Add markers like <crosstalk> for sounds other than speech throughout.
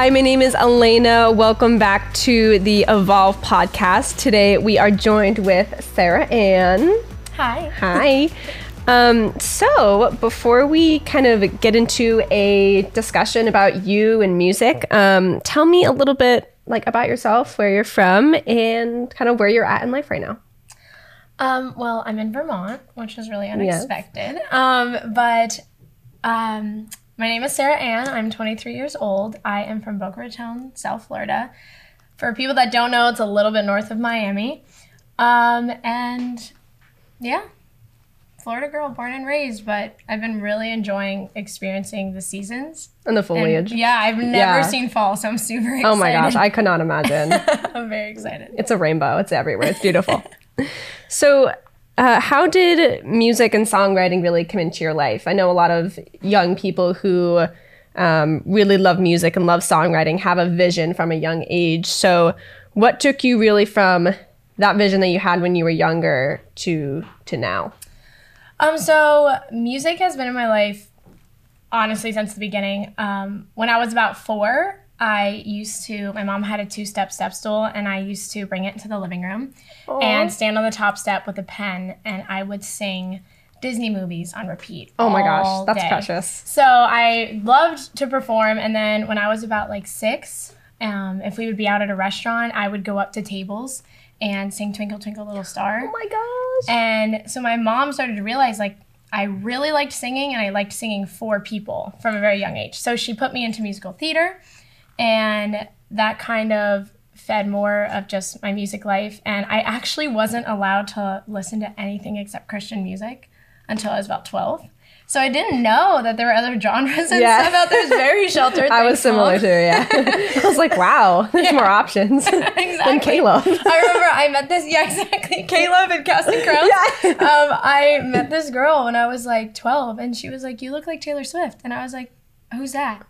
Hi, my name is Elena. Welcome back to the Evolve podcast. Today we are joined with Sarah Ann. Hi. Hi. Um, so, before we kind of get into a discussion about you and music, um, tell me a little bit like about yourself, where you're from, and kind of where you're at in life right now. Um, well, I'm in Vermont, which is really unexpected. Yes. Um, but um, my name is Sarah Ann. I'm 23 years old. I am from Boca Raton, South Florida. For people that don't know, it's a little bit north of Miami. Um, and yeah, Florida girl, born and raised, but I've been really enjoying experiencing the seasons and the foliage. And yeah, I've never yeah. seen fall, so I'm super excited. Oh my gosh, I could not imagine. <laughs> I'm very excited. It's a rainbow. It's everywhere. It's beautiful. <laughs> so, uh, how did music and songwriting really come into your life? I know a lot of young people who um, really love music and love songwriting have a vision from a young age. So, what took you really from that vision that you had when you were younger to to now? Um, so music has been in my life honestly since the beginning. Um, when I was about four, I used to, my mom had a two step step stool, and I used to bring it into the living room Aww. and stand on the top step with a pen, and I would sing Disney movies on repeat. Oh my gosh, that's day. precious. So I loved to perform, and then when I was about like six, um, if we would be out at a restaurant, I would go up to tables and sing Twinkle Twinkle Little Star. Oh my gosh. And so my mom started to realize like I really liked singing and I liked singing for people from a very young age. So she put me into musical theater and that kind of fed more of just my music life. And I actually wasn't allowed to listen to anything except Christian music until I was about 12. So I didn't know that there were other genres and yeah. stuff out there. It's very <laughs> sheltered. I was similar too, yeah. <laughs> I was like, wow, there's yeah. more options <laughs> exactly. than Caleb. I remember I met this, yeah, exactly. Caleb and Casting Crowns. Yeah. Um, I met this girl when I was like 12 and she was like, you look like Taylor Swift. And I was like, who's that?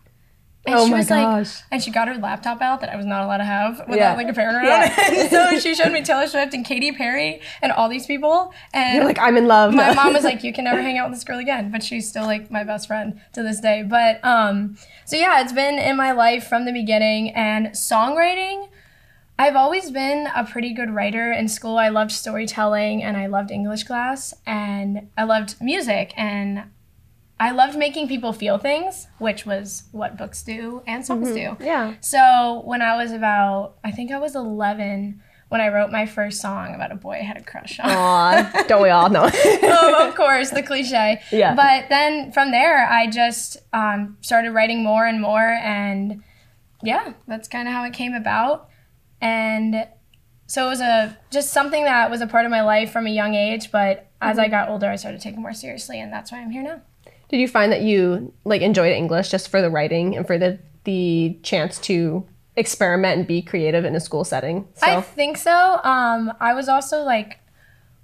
And oh she my was gosh. like, and she got her laptop out that I was not allowed to have without yeah. like a parent around. Yeah. <laughs> so she <laughs> showed me Taylor Swift and Katy Perry and all these people. And you're like, I'm in love. my mom was <laughs> like, you can never hang out with this girl again. But she's still like my best friend to this day. But um, so yeah, it's been in my life from the beginning. And songwriting, I've always been a pretty good writer in school. I loved storytelling and I loved English class and I loved music and I loved making people feel things, which was what books do and songs mm-hmm. do. Yeah. So when I was about, I think I was 11 when I wrote my first song about a boy I had a crush on. Aw, don't we all know? <laughs> oh, of course, the cliche. Yeah. But then from there, I just um, started writing more and more, and yeah, that's kind of how it came about. And so it was a just something that was a part of my life from a young age. But as mm-hmm. I got older, I started taking more seriously, and that's why I'm here now. Did you find that you like enjoyed English just for the writing and for the the chance to experiment and be creative in a school setting? So. I think so. Um, I was also like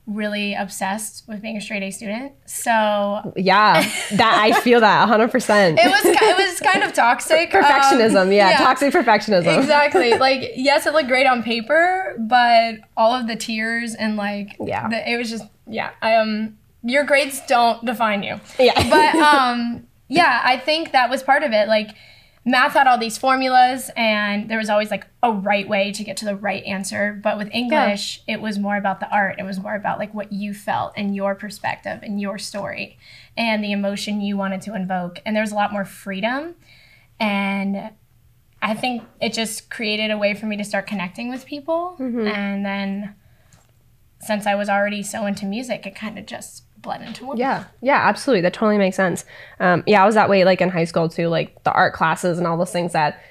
really obsessed with being a straight A student. So yeah, that I feel that 100. percent <laughs> It was it was kind of toxic perfectionism. Um, yeah, yeah, toxic perfectionism. Exactly. <laughs> Like yes, it looked great on paper, but all of the tears and like yeah, the, it was just yeah. I um your grades don't define you. Yeah. <laughs> But um, yeah, I think that was part of it. Like math had all these formulas and there was always like a right way to get to the right answer but with english yeah. it was more about the art it was more about like what you felt and your perspective and your story and the emotion you wanted to invoke and there was a lot more freedom and i think it just created a way for me to start connecting with people mm-hmm. and then since i was already so into music it kind of just blend into one. Yeah, yeah, absolutely. That totally makes sense. Um, yeah, I was that way like in high school too, like the art classes and all those things that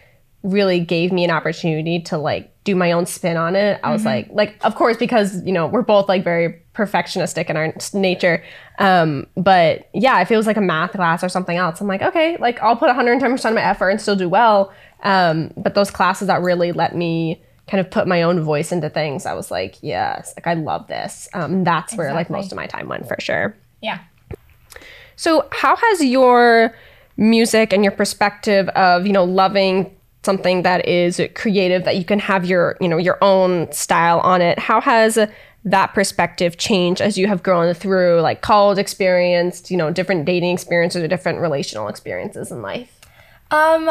really gave me an opportunity to like do my own spin on it. I was mm-hmm. like, like of course because you know we're both like very perfectionistic in our nature. Um, but yeah, if it was like a math class or something else, I'm like, okay, like I'll put 110 percent of my effort and still do well. Um, but those classes that really let me kind of put my own voice into things, I was like, yes, like I love this. Um, that's exactly. where like most of my time went for sure. Yeah. So how has your music and your perspective of, you know, loving something that is creative that you can have your, you know, your own style on it, how has that perspective changed as you have grown through like college experience, you know, different dating experiences or different relational experiences in life? Um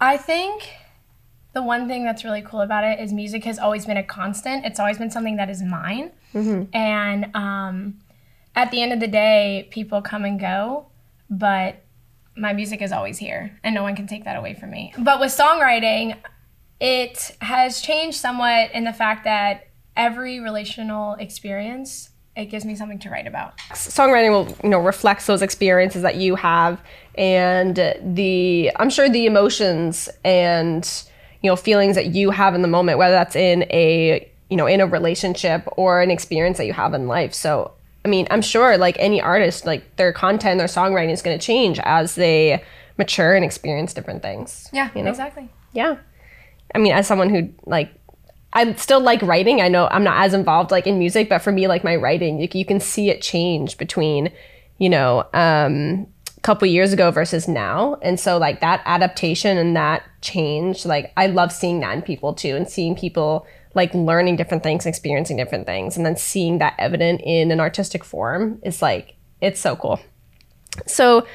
I think the one thing that's really cool about it is music has always been a constant. It's always been something that is mine. Mm-hmm. And um, at the end of the day, people come and go, but my music is always here, and no one can take that away from me. But with songwriting, it has changed somewhat in the fact that every relational experience it gives me something to write about. Songwriting will, you know, reflects those experiences that you have and the I'm sure the emotions and you know feelings that you have in the moment whether that's in a you know in a relationship or an experience that you have in life. So, I mean, I'm sure like any artist like their content, their songwriting is going to change as they mature and experience different things. Yeah, you know? exactly. Yeah. I mean, as someone who like I'm still like writing. I know I'm not as involved like in music, but for me, like my writing, you, you can see it change between, you know, um, couple years ago versus now. And so like that adaptation and that change, like I love seeing that in people too, and seeing people like learning different things, experiencing different things, and then seeing that evident in an artistic form is like it's so cool. So,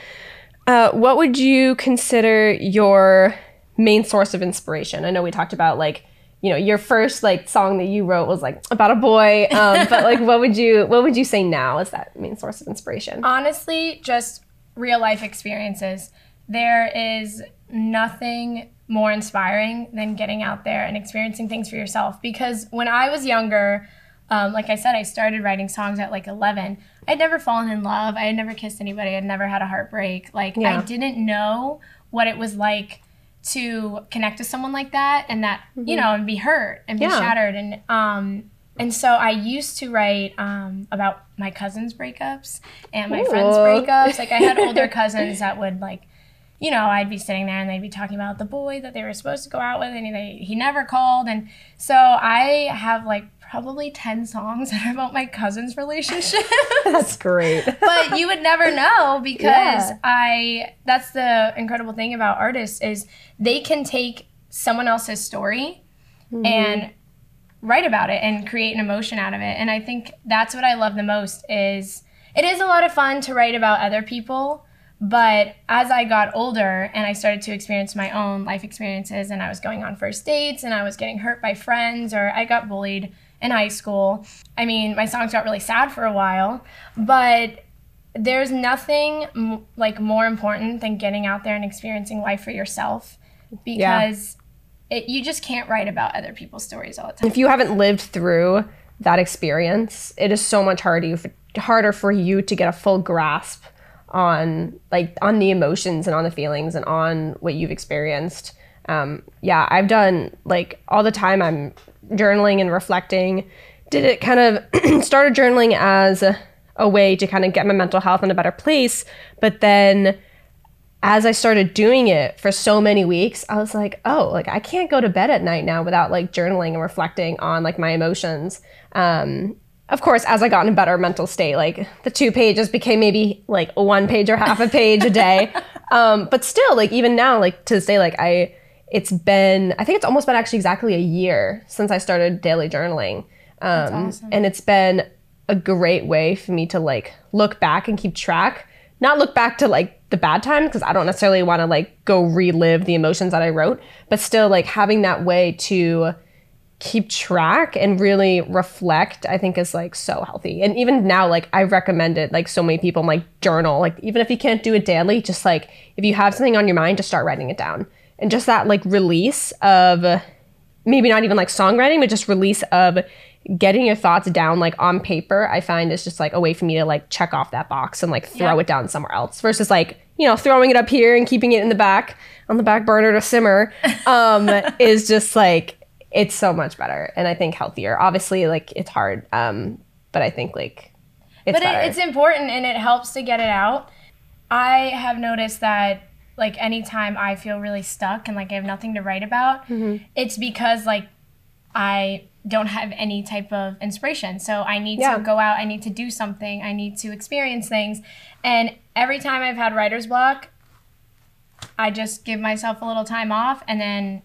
uh, what would you consider your main source of inspiration? I know we talked about like you know your first like song that you wrote was like about a boy um, but like what would you what would you say now is that main source of inspiration honestly just real life experiences there is nothing more inspiring than getting out there and experiencing things for yourself. Because when i was younger um, like i said i started writing songs at like 11 i'd never fallen in love. I had never kissed anybody. I'd never had a heartbreak. Like Yeah. i didn't know what it was like to connect to someone like that and that you know and be hurt and be Yeah. shattered. And um and so I used to write um, about my cousins' breakups and my friends' breakups. Like I had <laughs> older cousins that would like, you know, I'd be sitting there and they'd be talking about the boy that they were supposed to go out with and he, he never called. And so I have like probably 10 songs that <laughs> are about my cousin's relationship. <laughs> that's great but you would never know because Yeah. I that's the incredible thing about artists is they can take someone else's story and write about it and create an emotion out of it. And I think that's what I love the most is it is a lot of fun to write about other people, but as I got older and I started to experience my own life experiences and I was going on first dates and I was getting hurt by friends or I got bullied in high school. I mean, my songs got really sad for a while, but there's nothing m- like more important than getting out there and experiencing life for yourself because it, you just can't write about other people's stories all the time. if you haven't lived through that experience it is so much harder harder for you to get a full grasp on like on the emotions and on the feelings and on what you've experienced um, yeah i've done like all the time i'm journaling and reflecting did it kind of <clears throat> started journaling as a, a way to kind of get my mental health in a better place but then as I started doing it for so many weeks, I was like, oh, like I can't go to bed at night now without like journaling and reflecting on like my emotions. Um, of course, as I got in a better mental state, like the two pages became maybe like one page or half a page a day. <laughs> Um, but still, like even now, like to this day, like I, it's been, I think it's almost been actually exactly a year since I started daily journaling. Um, awesome. And it's been a great way for me to like look back and keep track not look back to like the bad times because I don't necessarily want to like go relive the emotions that I wrote, but still like having that way to keep track and really reflect, I think is like so healthy. And even now, like I recommend it like so many people like journal, like even if you can't do it daily, just like if you have something on your mind, just start writing it down. And just that like release of maybe not even like songwriting, but just release of getting your thoughts down like on paper, I find is just like a way for me to like check off that box and like throw Yeah. it down somewhere else versus like, you know, throwing it up here and keeping it in the back on the back burner to simmer <laughs> um, is just like, it's so much better and I think healthier. Obviously, like it's hard, um, but I think like it's but it, it's important and it helps to get it out. I have noticed that like anytime I feel really stuck and like I have nothing to write about, Mm-hmm. it's because like I don't have any type of inspiration. So I need Yeah. to go out, I need to do something, I need to experience things. And every time I've had writer's block, I just give myself a little time off and then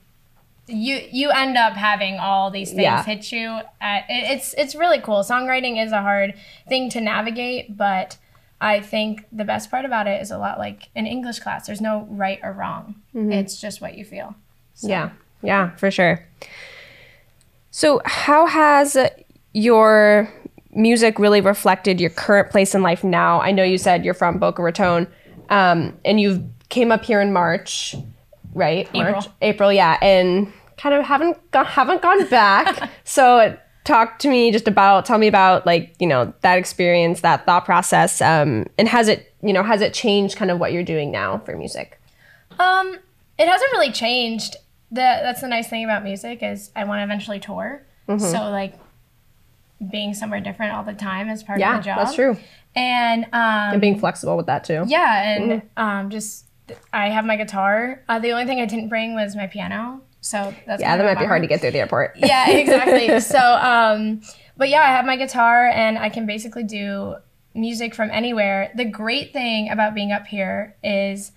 you you end up having all these things Yeah. hit you at it, it's it's really cool songwriting is a hard thing to navigate but I think the best part about it is a lot like an English class. There's no right or wrong. Mm-hmm. It's just what you feel. So, Yeah, yeah, for sure. So, how has your music really reflected your current place in life now? I know you said you're from Boca Raton, um, and you came up here in March, right? March, April, yeah, and kind of haven't go- haven't gone <laughs> back. so, talk to me just about, tell me about like you know that experience, that thought process, um, and has it you know has it changed kind of what you're doing now for music? Um, it hasn't really changed. The that's the nice thing about music is I want to eventually tour. Mm-hmm. So like being somewhere different all the time is part Yeah, of the job. that's true. And um, And being flexible with that too. yeah, and um, just I have my guitar. Uh, the only thing I didn't bring was my piano. So that's Yeah, that might be hard to get through the airport. <laughs> yeah, exactly. <laughs> so, um, but yeah, I have my guitar and I can basically do music from anywhere. The great thing about being up here is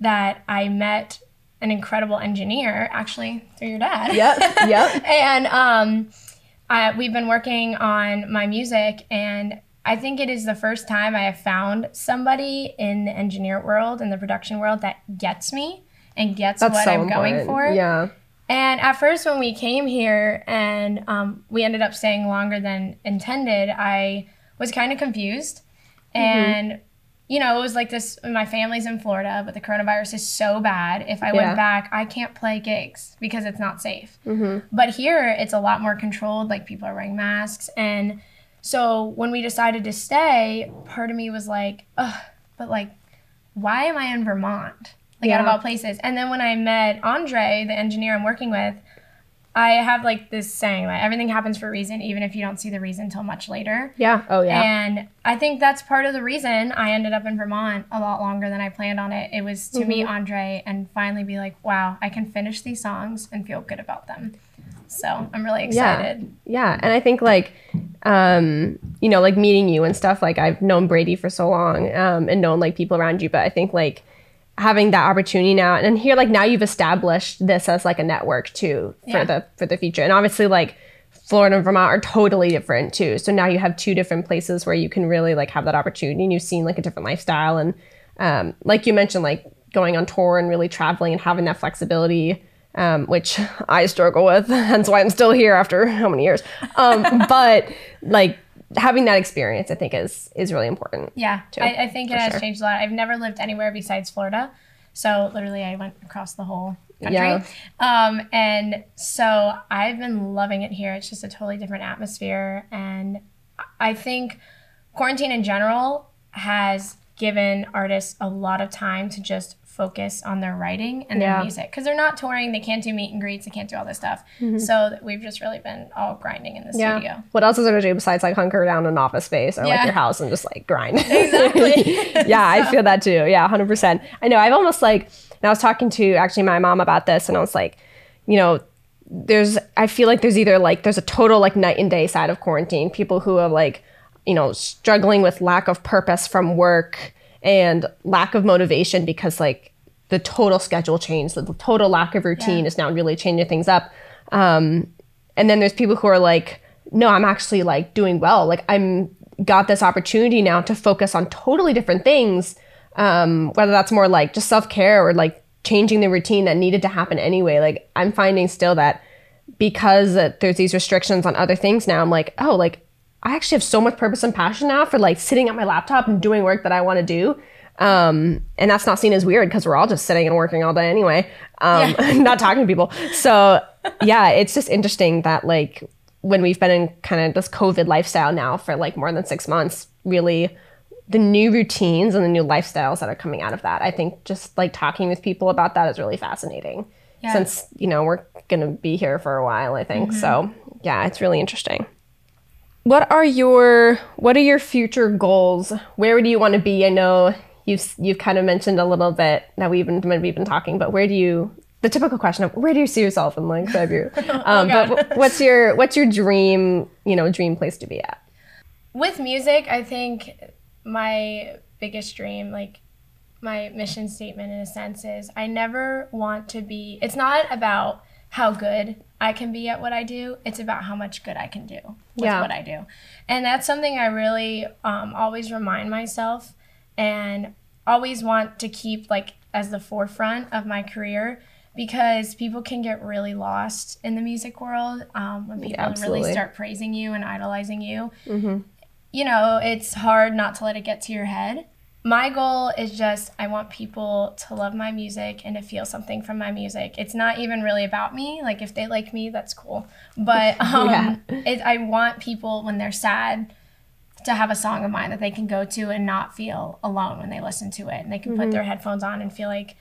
that I met an incredible engineer, actually through your dad. Yep, yep. <laughs> and um, I, we've been working on my music, and I think it is the first time I have found somebody in the engineer world, in the production world, that gets me and gets That's what so I'm going for. Yeah. And at first, when we came here and um, we ended up staying longer than intended, I was kind of confused. Mm-hmm. And, you know, it was like this my family's in Florida, but the coronavirus is so bad. If I Yeah. went back, I can't play gigs because it's not safe. Mm-hmm. But here, it's a lot more controlled. Like, people are wearing masks. And so when we decided to stay, part of me was like, ugh, but like, why am I in Vermont? Like out of all places. And then when I met Andre, the engineer I'm working with, I have like this saying that everything happens for a reason, even if you don't see the reason until much later. Yeah. Oh yeah. And I think that's part of the reason I ended up in Vermont a lot longer than I planned on it. It was to meet Mm-hmm. Andre and finally be like, wow, I can finish these songs and feel good about them. So I'm really excited. yeah. And I think like, um, you know, like meeting you and stuff. Like I've known Brady for so long, um, and known like people around you. But I think like having that opportunity now, and here like now you've established this as like a network too for Yeah. the for the future. And obviously like Florida and Vermont are totally different too. So now you have two different places where you can really like have that opportunity, and you've seen like a different lifestyle, and um, like you mentioned, like going on tour and really traveling and having that flexibility. Um, which I struggle with, <laughs> hence why I'm still here after how many years. Um, <laughs> but like having that experience, I think is is really important. Yeah, too, I, I think it has sure. changed a lot. I've never lived anywhere besides Florida. So literally, I went across the whole country. Yeah. Um, and so I've been loving it here. It's just a totally different atmosphere. And I think quarantine in general has given artists a lot of time to just focus on their writing and Yeah. their music because they're not touring they can't do meet and greets they can't do all this stuff Mm-hmm. so we've just really been all grinding in the studio What else is there to do besides like hunker down in an office space or like your house and just like grind? <laughs> <laughs> Exactly. yeah, I <laughs> feel that too. Yeah, hundred percent. I know. I've almost like. And I was talking to actually my mom about this, and I was like, you know, there's. I feel like there's either like there's a total like night and day side of quarantine. People who are like, you know, struggling with lack of purpose from work and lack of motivation because like the total schedule changed, the total lack of routine Yeah. is now really changing things up. Um, and then there's people who are like, no, I'm actually like doing well. Like I'm got this opportunity now to focus on totally different things. Um, whether that's more like just self care or like changing the routine that needed to happen anyway. Like I'm finding still that because uh, there's these restrictions on other things now, I'm like, oh, like I actually have so much purpose and passion now for like sitting at my laptop and doing work that I want to do. Um, and that's not seen as weird because we're all just sitting and working all day anyway, um, <laughs> not talking to people. So yeah, it's just interesting that like when we've been in kind of this COVID lifestyle now for like more than six months, really the new routines and the new lifestyles that are coming out of that. I think just like talking with people about that is really fascinating. Yeah. Since, you know, we're going to be here for a while, I think. So, yeah, it's really interesting. What are your what are your future goals? Where do you want to be? I know you've you've kind of mentioned a little bit that we've been when we've been talking, but where do you the typical question of where do you see yourself in like five years? <laughs> Um, but what's your what's your dream you know dream place to be at? with music, I think my biggest dream, like my mission statement in a sense, is I never want to be, it's not about how good I can be at what I do, it's about how much good I can do with Yeah. what I do. And that's something I really um, always remind myself and always want to keep like as the forefront of my career because people can get really lost in the music world um, when people really start praising you and idolizing you. You know, it's hard not to let it get to your head. My goal is just I want people to love my music and to feel something from my music. It's not even really about me. Like if they like me, that's cool. But <laughs> um, Yeah. it, I want people when they're sad to have a song of mine that they can go to and not feel alone when they listen to it, and they can Mm-hmm. put their headphones on and feel like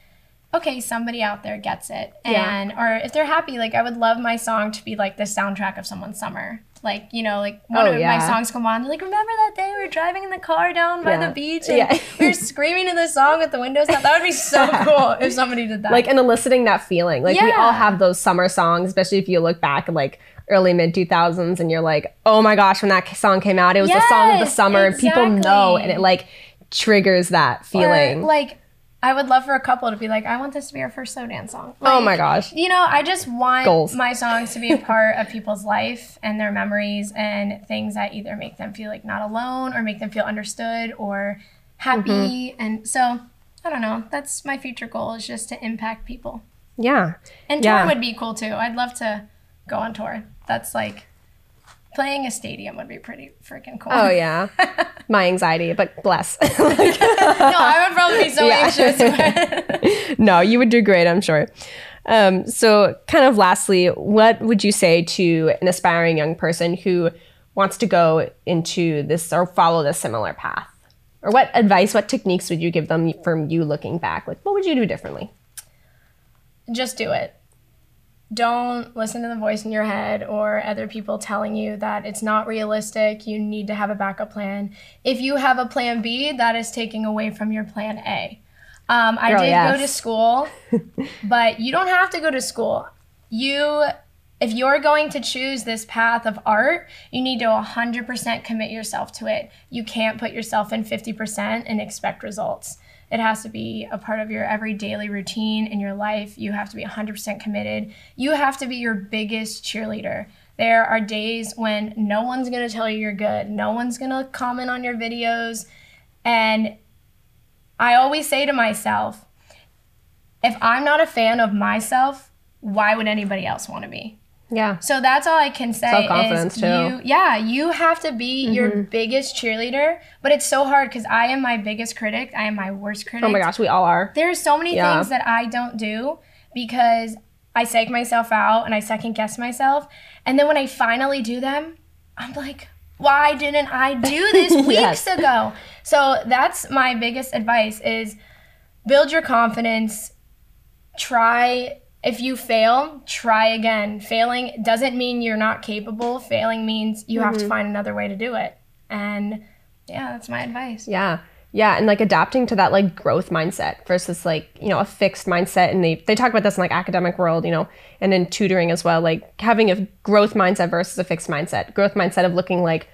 okay, somebody out there gets it. Yeah. And or if they're happy, like I would love my song to be like the soundtrack of someone's summer. Like, you know, like one Oh, of my songs come on, they're like, remember that day we were driving in the car down by Yeah. the beach and Yeah. we were screaming to the song with the windows? That would be so <laughs> cool if somebody did that. like and eliciting that feeling. Like we all have those summer songs, especially if you look back like early mid 2000s and you're like, "Oh my gosh, when that song came out, it was the song of the Yes, summer." And people know and it like triggers that Or, feeling. like I would love for a couple to be like, I want this to be our first slow dance song. oh my gosh. You know, I just want Goals. my songs to be a part of people's life and their memories and things that either make them feel like not alone or make them feel understood or happy. Mm-hmm. And so, I don't know. That's my future goal is just to impact people. Yeah. And Yeah. tour would be cool too. I'd love to go on tour. That's like playing a stadium would be pretty freaking cool. Oh yeah. <laughs> My anxiety, but bless. <laughs> <laughs> no, I would probably be so Yeah. anxious. no, you would do great, I'm sure. Um, so, kind of lastly, what would you say to an aspiring young person who wants to go into this or follow this similar path? Or what advice, what techniques would you give them from you looking back? Like, what would you do differently? just do it. Don't listen to the voice in your head or other people telling you that it's not realistic. You need to have a backup plan. If you have a plan B, that is taking away from your plan A. Um, I Girl, did yes. go to <laughs> school, but you don't have to go to school. You, if you're going to choose this path of art, you need to 100% commit yourself to it. You can't put yourself in 50% and expect results. It has to be a part of your every daily routine in your life. You have to be 100% committed. You have to be your biggest cheerleader. There are days when no one's going to tell you you're good. No one's going to comment on your videos. And I always say to myself, if I'm not a fan of myself, why would anybody else want to be? Yeah. So that's all I can say. Self-confidence, is too. You, yeah, you have to be your mm-hmm. biggest cheerleader, but it's so hard because I am my biggest critic. I am my worst critic. Oh my gosh, we all are. There's so many Yeah. things that I don't do because I psych myself out and I second guess myself. And then when I finally do them, I'm like, why didn't I do <laughs> this weeks Yes. ago? So that's my biggest advice is build your confidence. Try if you fail, try again. Failing doesn't mean you're not capable. Failing means you have to Mm-hmm. find another way to do it. And yeah, that's my advice. Yeah. Yeah. And like adapting to that like growth mindset versus like, you know, a fixed mindset. And they, they talk about this in like academic world, you know, and in tutoring as well, like having a growth mindset versus a fixed mindset. Growth mindset of looking like,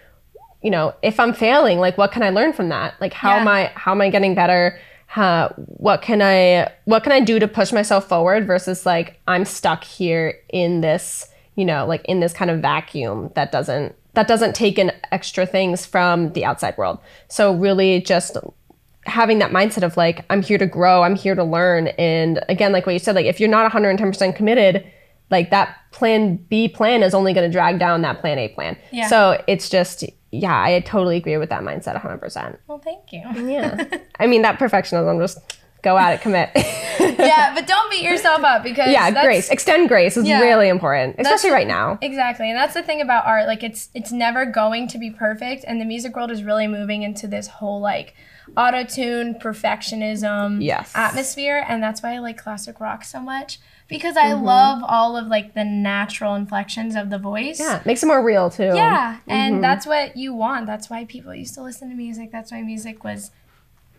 you know, if I'm failing, like what can I learn from that? Like how Yeah. am I how am I getting better? How, what can I what can I do to push myself forward versus like I'm stuck here in this, you know, like in this kind of vacuum that doesn't that doesn't take in extra things from the outside world. So really just having that mindset of like I'm here to grow, I'm here to learn and again like what you said like if you're not 110% committed, like that plan B plan is only going to drag down that plan A plan. Yeah. So it's just yeah, I totally agree with that mindset 100%. Well, thank you. Yeah. <laughs> I mean that perfectionism just go at it, commit. <laughs> yeah, but don't beat yourself up because yeah, grace. Extend grace is Yeah. really important, especially right now. Exactly. And that's the thing about art. Like it's it's never going to be perfect. And the music world is really moving into this whole like auto-tune perfectionism Yes. atmosphere. And that's why I like classic rock so much. Because I mm-hmm. love all of like the natural inflections of the voice. Yeah, makes it more real too. Yeah, and mm-hmm. that's what you want. That's why people used to listen to music. That's why music was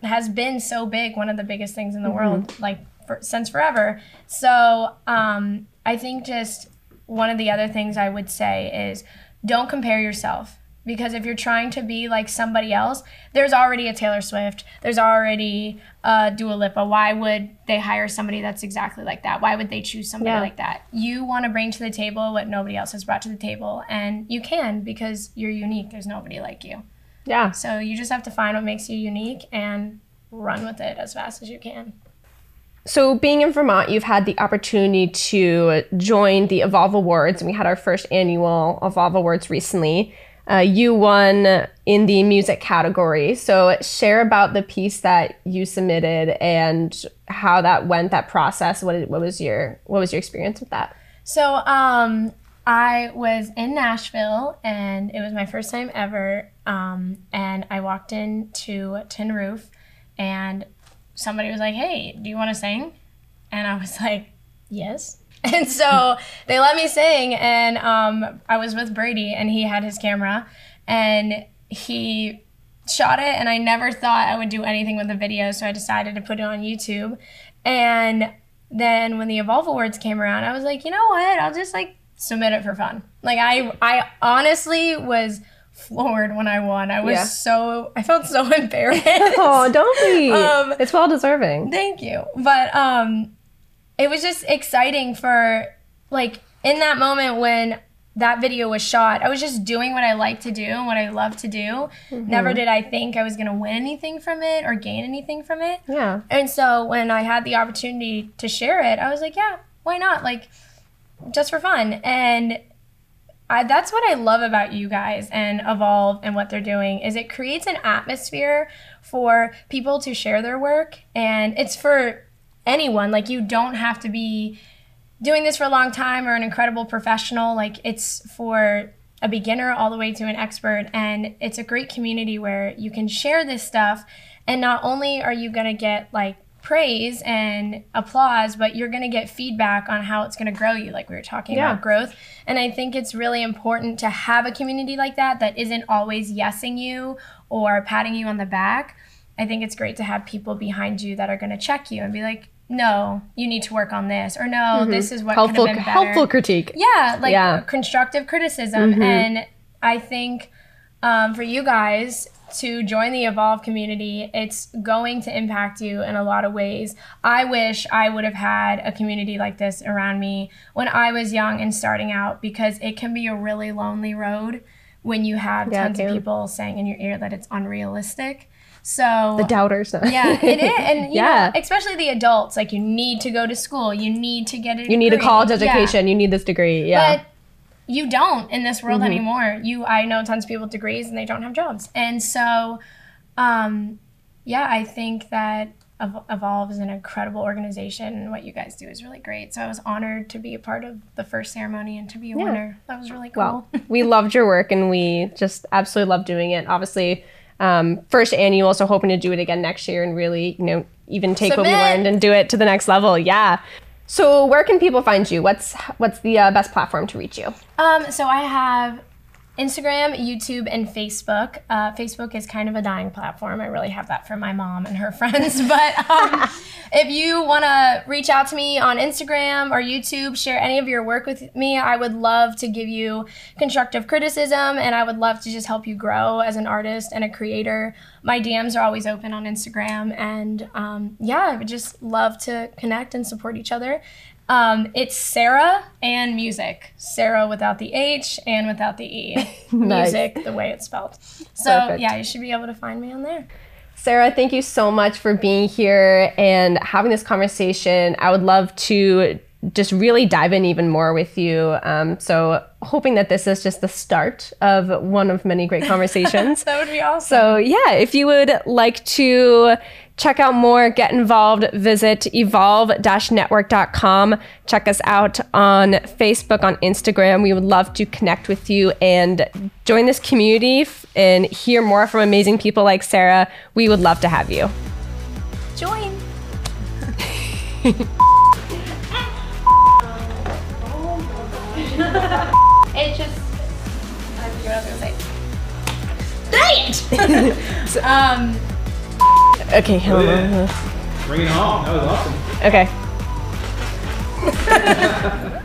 has been so big, one of the biggest things in the world, like for, since forever. So um, I think just one of the other things I would say is don't compare yourself because if you're trying to be like somebody else, there's already a Taylor Swift, there's already a Dua Lipa. Why would they hire somebody that's exactly like that? Why would they choose somebody Yeah. like that? You want to bring to the table what nobody else has brought to the table, and you can because you're unique. There's nobody like you. Yeah. So you just have to find what makes you unique and run with it as fast as you can. So, being in Vermont, you've had the opportunity to join the Evolve Awards, and we had our first annual Evolve Awards recently. Uh, you won in the music category. So, share about the piece that you submitted and how that went, that process. What, what was your what was your experience with that? So, um, I was in Nashville, and it was my first time ever. Um, and I walked into Tin Roof, and somebody was like, "Hey, do you want to sing?" And I was <laughs> like, "Yes." <laughs> And so they let me sing, and um, I was with Brady, and he had his camera, and he shot it. And I never thought I would do anything with the video, so I decided to put it on YouTube. And then when the Evolve Awards came around, I was like, you know what? I'll just like submit it for fun. Like I, I honestly was floored when I won. I was Yeah. so, I felt so <laughs> embarrassed. <laughs> Oh, don't be! Um, it's well deserving. Thank you. But um it was just exciting for like in that moment when that video was shot, I was just doing what I like to do and what I love to do. Never did I think I was going to win anything from it or gain anything from it. Yeah. And so when I had the opportunity to share it, I was like, yeah, why not? Like just for fun. And I, that's what I love about you guys and Evolve and what they're doing is it creates an atmosphere for people to share their work. And it's for anyone. Like you don't have to be doing this for a long time or an incredible professional. Like it's for a beginner all the way to an expert. And it's a great community where you can share this stuff. And not only are you going to get like praise and applause but you're going to get feedback on how it's going to grow you like we were talking Yeah. about growth and i think it's really important to have a community like that that isn't always yesing you or patting you on the back i think it's great to have people behind you that are going to check you and be like no you need to work on this or no this is what Mm-hmm. Helpful, could have been better helpful critique. yeah like Yeah. constructive criticism and i think um, for you guys to join the evolve community it's going to impact you in a lot of ways i wish i would have had a community like this around me when i was young and starting out because it can be a really lonely road when you have Yeah, tons of people saying in your ear that it's unrealistic so The doubters. <laughs> yeah, it is, and you Yeah. know, especially the adults. Like you need to go to school. You need to get a. You need a college Yeah. education. You need this degree. Yeah. But you don't in this Mm-hmm. world anymore. You, I know tons of people with degrees and they don't have jobs, and so, um, yeah, I think that Ev- Evolve is an incredible organization, and what you guys do is really great. So I was honored to be a part of the first ceremony and to be a winner. That was really cool. Well, we <laughs> loved your work and we just absolutely love doing it. Obviously, um, first annual, so hoping to do it again next year and really, you know, even take what we learned and do it to the next level. Yeah. So where can people find you? What's what's the uh, best platform to reach you? Um, so I have Instagram, YouTube, and Facebook. Uh, Facebook is kind of a dying platform. I really have that for my mom and her <laughs> friends. But um, if you want to reach out to me on Instagram or YouTube, share any of your work with me, I would love to give you constructive criticism and I would love to just help you grow as an artist and a creator. My DMs are always open on Instagram. And um, yeah, I would just love to connect and support each other. Um, it's Sarah and music. Sarah without the H and without the E. <laughs> Nice. Music, the way it's spelled. So Perfect. yeah, you should be able to find me on there. Sarah, thank you so much for being here and having this conversation. I would love to just really dive in even more with you. Um, so, hoping that this is just the start of one of many great <laughs> conversations. That would be awesome. So, yeah, if you would like to check out more, get involved, visit evolve network.com. Check us out on Facebook, on Instagram. We would love to connect with you and join this community and hear more from amazing people like Sarah. We would love to have you. Join. <laughs> it just. I forget what I was gonna say. Dang it! <laughs> um. Okay. Yeah. Bring it home. That was awesome. Okay. <laughs>